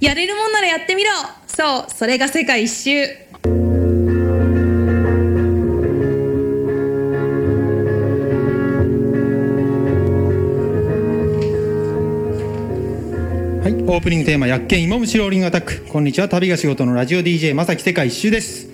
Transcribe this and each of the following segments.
やれるもんならやってみろ。そうそれが世界一周。はい、オープニングテーマ「薬研芋虫ローリングアタック」こんにちは旅が仕事のラジオ DJ まさき世界一周です、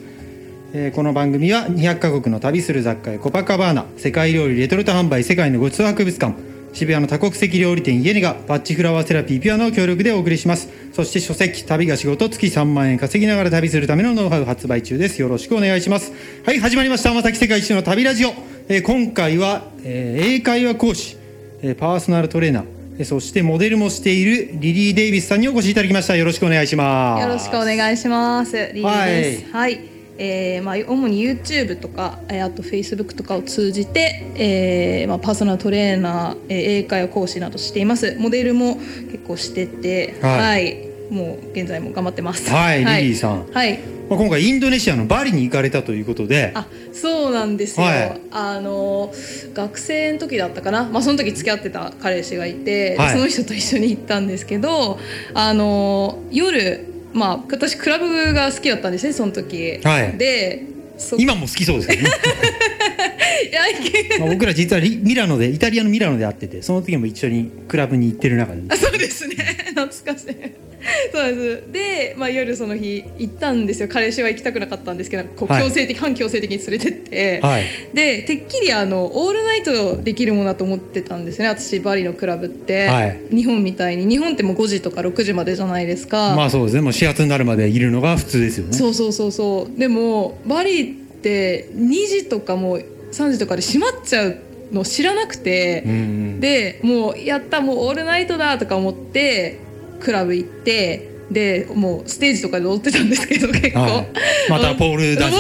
えーこの番組は200カ国の旅する雑貨やコパカバーナ世界料理レトルト販売世界のごちそう博物館。渋谷の多国籍料理店イエネがバッチフラワーセラピーピュアの協力でお送りします。そして書籍旅が仕事月3万円稼ぎながら旅するためのノウハウ発売中です。よろしくお願いします。はい始まりました。まさき世界一周の旅ラジオ、えー今回は、えー英会話講師えーパーソナルトレーナーえーそしてモデルもしているリリー・デイビスさんにお越しいただきました。よろしくお願いします。よろしくお願いします。リリーです。はい、えーまあ、主に YouTube とかえーあと Facebook とかを通じて、えーまあ、パーソナルトレーナー、えー英会話講師などしています。モデルも結構しててはい。はい、もう現在も頑張ってます。はいリリーさん。はい。まあ、今回インドネシアのバリに行かれたということで。あそうなんですよ、はい。あの学生の時だったかな、まあ、その時付き合ってた彼氏がいて、ではい。その人と一緒に行ったんですけどあの夜まあ私クラブが好きだったんですねその時、はい。でそ今も好きそうですけどね、まあ、僕ら実はリミラノでイタリアのミラノで会っててその時も一緒にクラブに行ってる中で。あそうですね。懐かしいそうです。で、まあ、夜その日行ったんですよ。彼氏は行きたくなかったんですけどこうはい。強制的、反強制的に連れてって、はい。でてっきりあのオールナイトできるものだと思ってたんですね。私バリのクラブって、はい。日本みたいに。日本ってもう5時とか6時までじゃないですか、まあそうですね。もう始発になるまでいるのが普通ですよね。そうそうそうそう。でもバリって2時とかもう3時とかで閉まっちゃうの知らなくて、うん。でもうやったもうオールナイトだとか思ってクラブ行ってでもうステージとかで踊ってたんですけど結構、はいまたポールダンス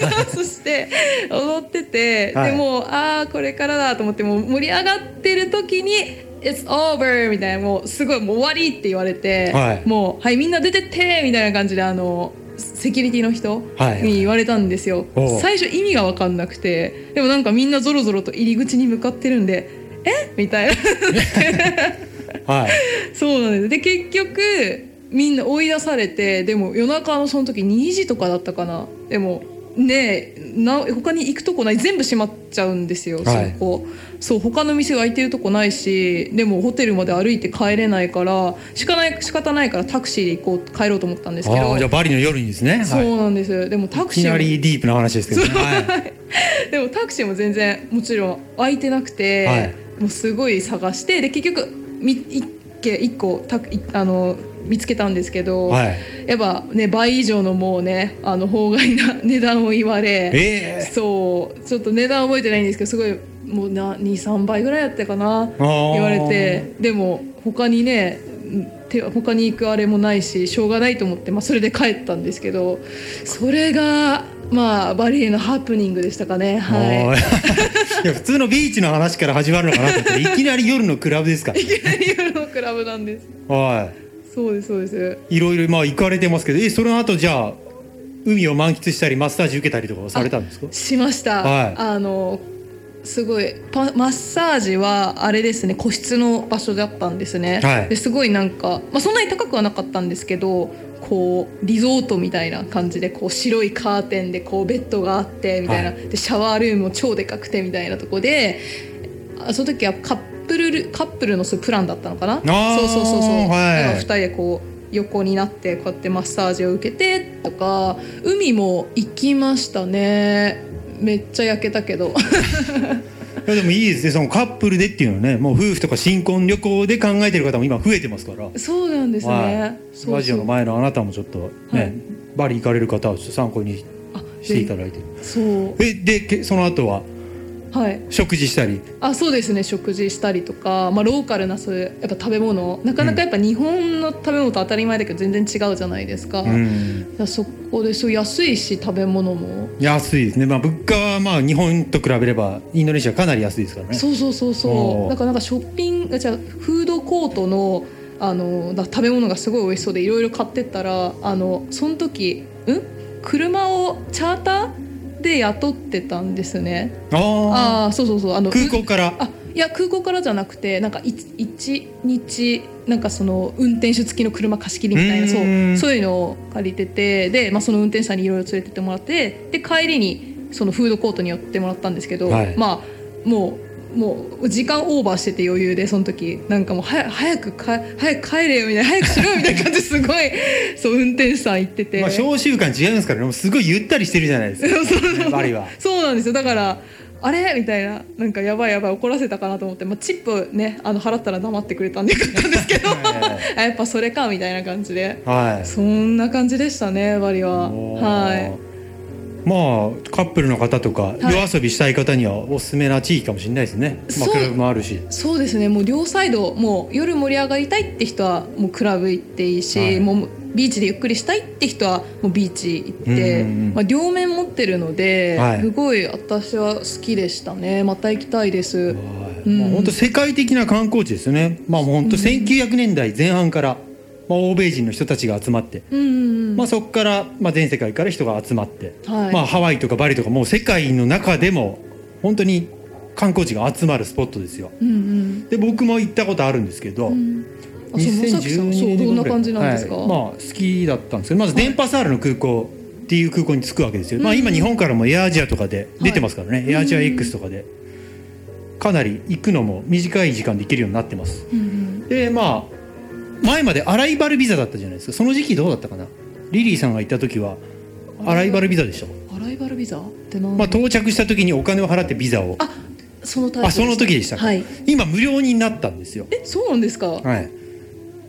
ダンスして踊ってて、はい。でもうああこれからだと思ってもう盛り上がってる時に「It's over」みたいなもうすごいもう終わりって言われて、はい。もう「はいみんな出てって」みたいな感じであのセキュリティの人はい。に言われたんですよ、おう。最初意味が分かんなくてでもなんかみんなぞろぞろと入り口に向かってるんで「え？みたいな はい。そうなんです。で結局みんな追い出されてでも夜中のその時2時とかだったかな。でもねえな他に行くとこない全部閉まっちゃうんですよ、はい。そこ。そう他の店が開いてるとこないしでもホテルまで歩いて帰れないからしかない仕方ないからタクシーで行こう帰ろうと思ったんですけど。ああじゃあバリの夜にですね。そはい。うなんです。でもタクシーもいきなりディープな話ですけどね。はい。でもタクシーも全然もちろん空いてなくて、はい。もうすごい探してで結局み一軒一個たいあの見つけたんですけど、はい。やっぱね倍以上のもうねあの法外な 値段を言われ、ええ。そうちょっと値段覚えてないんですけどすごいもうな23倍ぐらいやったかな言われてでも他にねうん手他に行くあれもないししょうがないと思って、まあ、それで帰ったんですけどそれがまあバリへのハプニングでしたかねはい。いや普通のビーチの話から始まるのかなと思ったらいきなり夜のクラブですか いきなり夜のクラブなんです。はそうですそうです。いいろいろまあ行かれてますけどえその後じゃあ海を満喫したりマッサージ受けたりとかはされたんですか？しました。はいあのすごいパマッサージはあれですね個室の場所だったんですね。はい。ですごいなんかまあそんなに高くはなかったんですけど。こうリゾートみたいな感じでこう白いカーテンでこうベッドがあってみたいな、はでシャワールームも超でかくてみたいなとこであその時はカップルルカップルのプランだったのかな？ーそうそうそうそう、はい。だから2人でこう横になってこうやってマッサージを受けてとか海も行きましたねめっちゃ焼けたけど。いやでもいいですね。そのカップルでっていうのはねもう夫婦とか新婚旅行で考えてる方も今増えてますから。そうなんですね、はい。そうそう。ラジオの前のあなたもちょっとね、はい。バリ行かれる方はちょっと参考にあしていただいて。そうえでけその後は？はい。食事したり。あそうですね。食事したりとか、まあ、ローカルなそういうやっぱ食べ物。なかなかやっぱ日本の食べ物と当たり前だけど全然違うじゃないですか,、うん。そこでそう安いし食べ物も。安いですね。まあ物価はまあ日本と比べればインドネシアかなり安いですからね。そうそうそうおそー。うだからなんかショッピングじゃあフードコートのあのだ食べ物がすごい美味しそうでいろいろ買ってったらあのその時ん？車をチャーターで雇ってたんですね。あああそうそうそう。あのあ空港から。あいいや空港からじゃなくてなんかい一日なんかその運転手付きの車貸し切りみたいなそうそういうのを借りててで、まあ、その運転手さんにいろいろ連れてってもらってで帰りにそのフードコートに寄ってもらったんですけど、はい。まあもう。もう時間オーバーしてて余裕でその時。なんかもう早早くか早く帰れよみたいな早くしろよみたいな感じですごい そう運転手さん言ってて、まあ召集感違いますからね。すごいゆったりしてるじゃないですか。バリは。そうなんですよ。だからあれ？みたいな。なんかやばいやばい怒らせたかなと思って、まあ、チップねあの払ったら黙ってくれたんでよかったんですけど。あやっぱそれかみたいな感じで。はい。そんな感じでしたねバリは。はいまあカップルの方とか、はい。夜遊びしたい方にはおすすめな地域かもしれないですね、まあ、クラブもあるし。そうですね。もう両サイドもう夜盛り上がりたいって人はもうクラブ行っていいし、はい。もうビーチでゆっくりしたいって人はもうビーチ行って、うんうんうん。まあ、両面持ってるので、はい。すごい私は好きでしたね。また行きたいです。はい。うんまあ、本当世界的な観光地ですよね。まあ本当1900年代前半から、まあ、欧米人の人たちが集まって、うんうんうん。まあ、そこから、まあ、全世界から人が集まって、はい。まあ、ハワイとかバリとかもう世界の中でも本当に観光地が集まるスポットですよ。うんうん。で僕も行ったことあるんですけど、うん。あそうまさきさんそうどんな感じなんですか、はい。まあ好きだったんですけどまず電波サールの空港っていう空港に着くわけですよ、まあ今日本からもエアアジアとかで出てますからね、いエアアジア X とかで。かなり行くのも短い時間で行けるようになってます。うんうん。でまあ前までアライバルビザだったじゃないですか。その時期どうだったかな。リリーさんが行った時はアライバルビザでしょ、アライバルビザ？って何、まあ、到着した時にお金を払ってビザを。あそのあその時でしたか、はい。今無料になったんですよ。えそうなんですか、はい。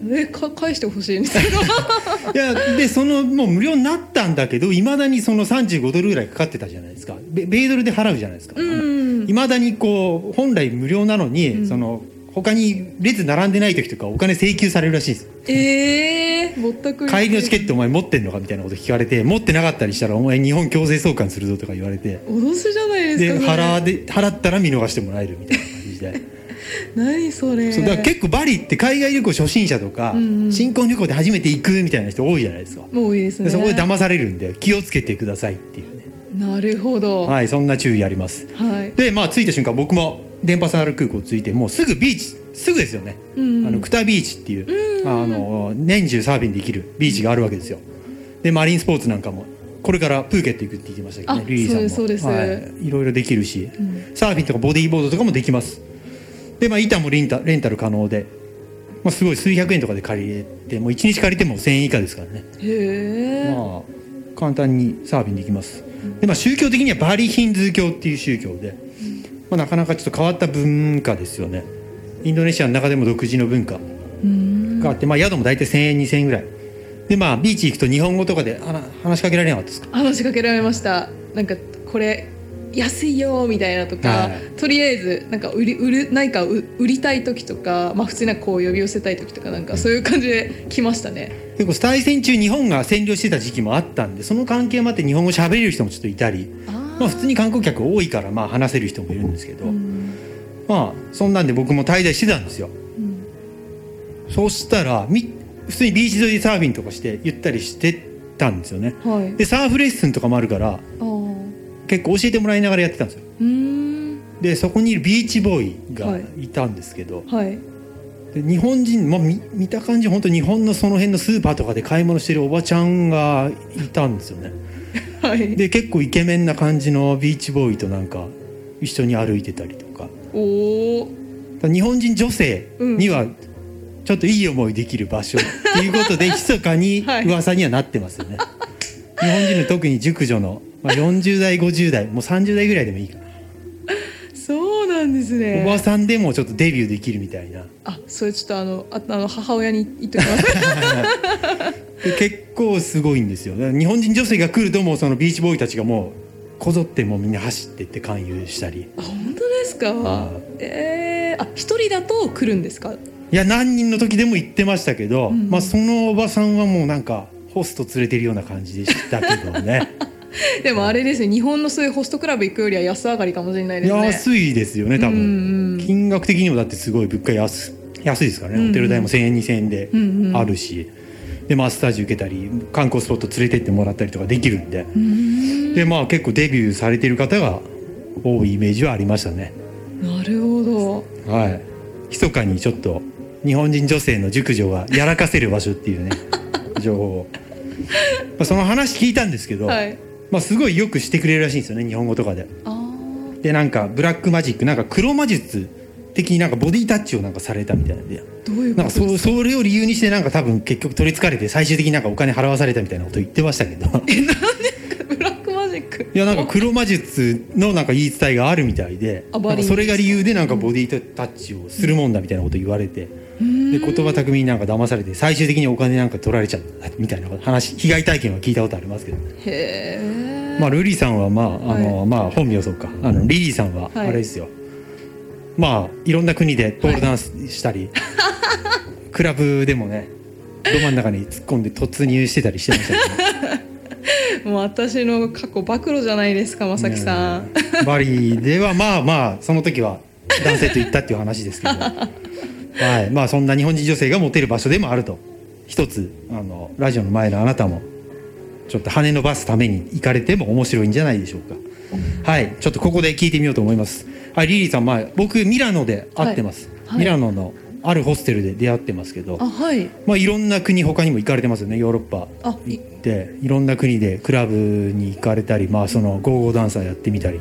えか返してほしいんですけどいやでそのもう無料になったんだけどいまだにその35ドルぐらいかかってたじゃないですか。米米ドルで払うじゃないですか。うんいまだにこう本来無料なのに、うん。その他に列並んでない時とかお金請求されるらしいです。えー、ぼったくり。帰りのチケットお前持ってんのかみたいなこと聞かれて持ってなかったりしたらお前日本強制送還するぞとか言われて。脅すじゃないですでかそれ払で払ったら見逃してもらえるみたいな感じで。何それ。そうだから結構バリって海外旅行初心者とか、うんうん。新婚旅行で初めて行くみたいな人多いじゃないですか。もういいですね。でそこで騙されるんで気をつけてくださいっていうね。なるほど。はい、はいそんな注意あります。でまあ着いた瞬間僕も電波サール空港着いてもうすぐビーチすぐですよね、うんあのクタビーチっていう、あの年中サーフィンできるビーチがあるわけですよ。でマリンスポーツなんかもこれからプーケット行くって言ってましたけどねあリリーさんも。そうですはい、いろいろできるし、ん。サーフィンとかボディーボードとかもできます。でまあ板もレンタレンタル可能で、まあ、すごい数百円とかで借りれてもう1日借りても1000円以下ですからね。へえ、まあ簡単にサーフィンできます。で、まあ、宗教的にはバリヒンズー教っていう宗教で、まあ、なかなかちょっと変わった文化ですよね。インドネシアの中でも独自の文化うん。があって、まあ、宿も大体1000円2000円ぐらい。でまあビーチ行くと日本語とかで話話しかけられなかったですか？話しかけられました。なんかこれ安いよみたいなとか、はい。とりあえずなんか売り売る何か売売りたい時とか、まあ、普通にこう呼び寄せたい時とかなんかそういう感じで来ましたね。結構対戦中日本が占領してた時期もあったんでその関係もあって日本語喋れる人もちょっといたりまあ普通に観光客多いからまあ話せる人もいるんですけど、うん。まあそんなんで僕も滞在してたんですよ。うん。そうしたらみ普通にビーチ沿いでサーフィンとかしてゆったりしてたんですよね。はい。でサーフレッスンとかもあるから結構教えてもらいながらやってたんですよ。でそこにいるビーチボーイがはい。いたんですけど、はい。で日本人、まあ、見見た感じ本当日本のその辺のスーパーとかで買い物してるおばちゃんがいたんですよねはい。で結構イケメンな感じのビーチボーイとなんか一緒に歩いてたりとか。おお日本人女性にはちょっといい思いできる場所っていうことで 密かにはい。噂にはなってますよね、日本人の特に熟女の、まあ、40代50代もう30代ぐらいでもいいかな、そうなんですね。おばさんでもちょっとデビューできるみたいな。あそれちょっとあのああの母親に言っときます。で 結構すごいんですよ日本人女性が来るともうそのビーチボーイたちがもうこぞってもうみんな走ってって勧誘したり。あ本当ですか？はえー、あ一人だと来るんですか？いや何人の時でも言ってましたけど、うん。まあ、そのおばさんはもうなんかホスト連れてるような感じでしたけどね。でもあれですね日本のそういうホストクラブ行くよりは安上がりかもしれないですね。安いですよね多分、うんうん金額的にもだってすごい物価安安いですからね、うんホテル代も1000円2000円でうんうん。あるし、でマッサージ受けたり観光スポット連れてってもらったりとかできるんで、でまあ結構デビューされてる方が多いイメージはありましたね。なるほど。はい。密かにちょっと日本人女性の熟女がやらかせる場所っていうね 情報を、まあ、その話聞いたんですけど、はい。まあ、すごいよくしてくれるらしいんですよね日本語とかで。あでなんかブラックマジックなんか黒魔術的になんかボディタッチをなんかされたみたいなんでーどういうなんかそそれを理由にしてなんか多分結局取りつかれて最終的になんかお金払わされたみたいなこと言ってましたけど。ブラックマジック。いやなんか黒魔術のなんか言い伝えがあるみたいでそれが理由でなんかボディタッチをするもんだみたいなこと言われて。で言葉巧みになんか騙されて最終的にお金なんか取られちゃったみたいな話被害体験は聞いたことありますけど、へえまあルリーさんはまああの、まあ本名そうか。あのリリーさんはあはい。れですよ、まあいろんな国でポールダンスしたり、クラブでもねど真ん中に突っ込んで突入してたりしてましたけどね。もう私の過去暴露じゃないですかまさきさん。うんバリではまあまあその時は男性と行ったっていう話ですけど。はい。まあそんな日本人女性がモテる場所でもあると。一つあのラジオの前のあなたもちょっと羽伸ばすために行かれても面白いんじゃないでしょうか。はい。ちょっとここで聞いてみようと思いますはいリリーさんまあ僕ミラノで会ってます、はい。ミラノのあるホステルで出会ってますけど。あはい。まあいろんな国他にも行かれてますよねヨーロッパあい。行って。いろんな国でクラブに行かれたりまあそのゴーゴーダンサーやってみたり。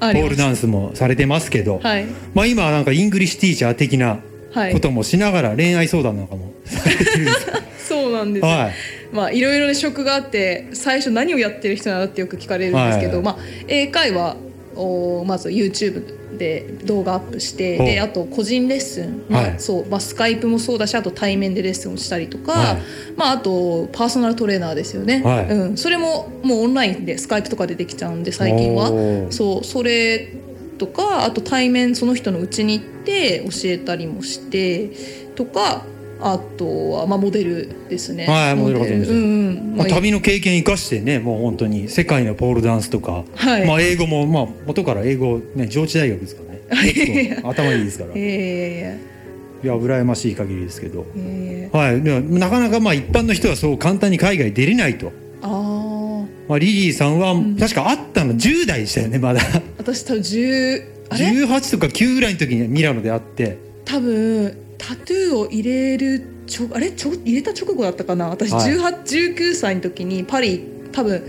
あります。ポールダンスもされてますけど、はい。まあ今はなんか English teacher 的なはい。こともしながら恋愛相談なんかも されてるんですかそうなんですよ。はい。まあいろいろな職があって最初何をやってる人なのってよく聞かれるんですけど、はい。まあ英会話をまず YouTube で動画アップしてであと個人レッスン、まあはい。そうまあ、スカイプもそうだしあと対面でレッスンをしたりとか、はい。まあ、あとパーソナルトレーナーですよね、はい。うん、それももうオンラインでスカイプとかでできちゃうんで最近は。そうそれとかあと対面その人の家に行って教えたりもしてとかあとは、まあ、モデルですね。はいモデル活動です。うんうん。まあ、旅の経験生かしてねもう本当に世界のポールダンスとか、はい。まあ、英語も、まあ、元から英語ね上智大学ですからね 頭いいですから。いえや羨ましい限りですけど。ー、えはい、でもなかなかまあ一般の人はそう簡単に海外出れないと、ー、ああまあ、リリーさんは確か会ったの10代でしたよねまだ。私多分10あれ？18とか9ぐらいの時にミラノで会って。多分タトゥーを入れるちょあれ？ちょ入れた直後だったかな？私はい。18、19歳の時にパリ多分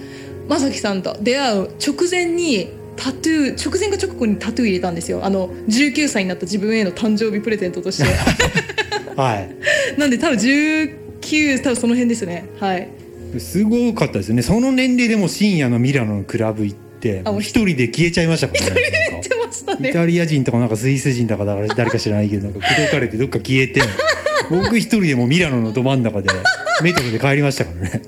正樹さんと出会う直前にタトゥー直前か直後にタトゥー入れたんですよ。あの19歳になった自分への誕生日プレゼントとして。はい。なんで多分19多分その辺ですね。はい。すごかったですよね。その年齢でも深夜のミラノのクラブ行って一人で消えちゃいましたからね。なんか。出ましたイねタリア人とかなんかスイス人とかだから誰か知らないけどなんか口説かれてどっか消えて 僕一人でもうミラノのど真ん中でメトロで帰りましたからね。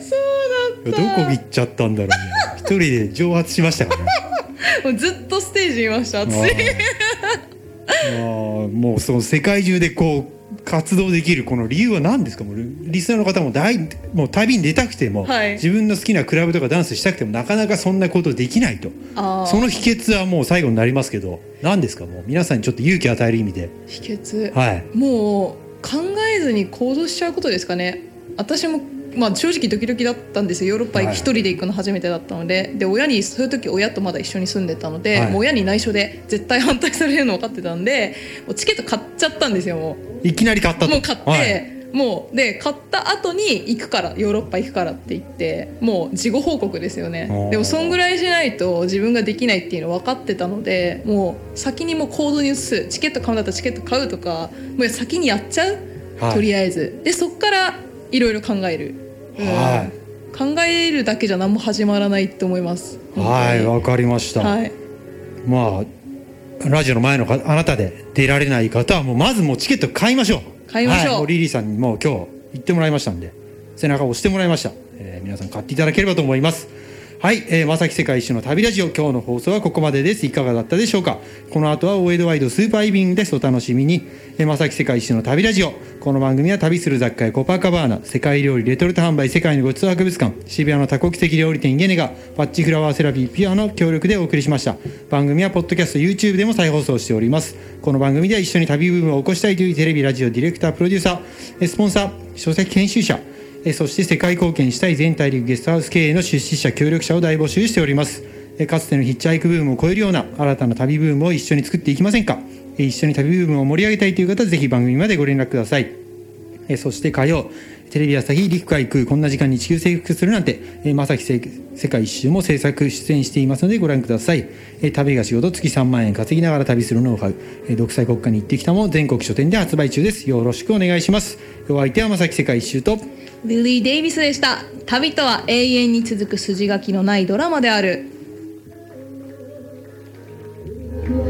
そうだった。どこ行っちゃったんだろうね。一人で蒸発しましたからね。もうずっとステージにいました私あー。あー。もうその世界中でこう活動できるこの理由は何ですか？もうリスナーの方も大もう旅に出たくても、はい。自分の好きなクラブとかダンスしたくてもなかなかそんなことできないと。その秘訣はもう最後になりますけど何ですか？もう皆さんにちょっと勇気を与える意味で。秘訣。はい。もう考えずに行動しちゃうことですかね。私もまあ正直ドキドキだったんですよ。ヨーロッパはい。一人で行くの初めてだったので、で親にそういう時親とまだ一緒に住んでたので、はい。もう親に内緒で絶対反対されるの分かってたんでもうチケット買っちゃったんですよもいきなり買ったもう買って、はい。もうで買った後に行くからヨーロッパ行くからって言ってもう事後報告ですよね。でもそんぐらいしないと自分ができないっていうの分かってたのでもう先にもう行動に移す。チケット買うんだったらチケット買うとかもう先にやっちゃう、はい。とりあえず。でそっからいろいろ考える、うん。はい。考えるだけじゃ何も始まらないと思います。はい本わかりました、はい。まあラジオの前のかあなたで出られない方はもうまずもうチケット買いましょう。買いましょう。はい、もうリリーさんにもう今日行ってもらいましたんで背中を押してもらいました、えー皆さん買っていただければと思いますはい、えー、まさき世界一周の旅ラジオ今日の放送はここまでです。いかがだったでしょうか？この後は大江戸ワイドスーパーイビングです。お楽しみに、えー、まさき世界一周の旅ラジオ。この番組は旅する雑貨屋コパカバーナ世界料理レトルト販売世界のごちそう博物館渋谷の多国籍料理店ゲネガパッチフラワーセラピーピアの協力でお送りしました。番組はポッドキャスト YouTube でも再放送しております。この番組では一緒に旅ブームを起こしたいというテレビラジオディレクタープロデューサースポンサー書籍編集者そして世界貢献したい全大陸ゲストハウス経営の出資者協力者を大募集しております。かつてのヒッチハイクブームを超えるような新たな旅ブームを一緒に作っていきませんか。一緒に旅ブームを盛り上げたいという方はぜひ番組までご連絡ください。そして火曜テレビ朝日陸海空こんな時間に地球征服するなんて、まさき世界一周も制作出演していますのでご覧ください、旅が仕事月3万円稼ぎながら旅するノウハウ、独裁国家に行ってきたも全国書店で発売中です。よろしくお願いします。お相手はまさき世界一周とビリー・デイビスでした。旅とは永遠に続く筋書きのないドラマである。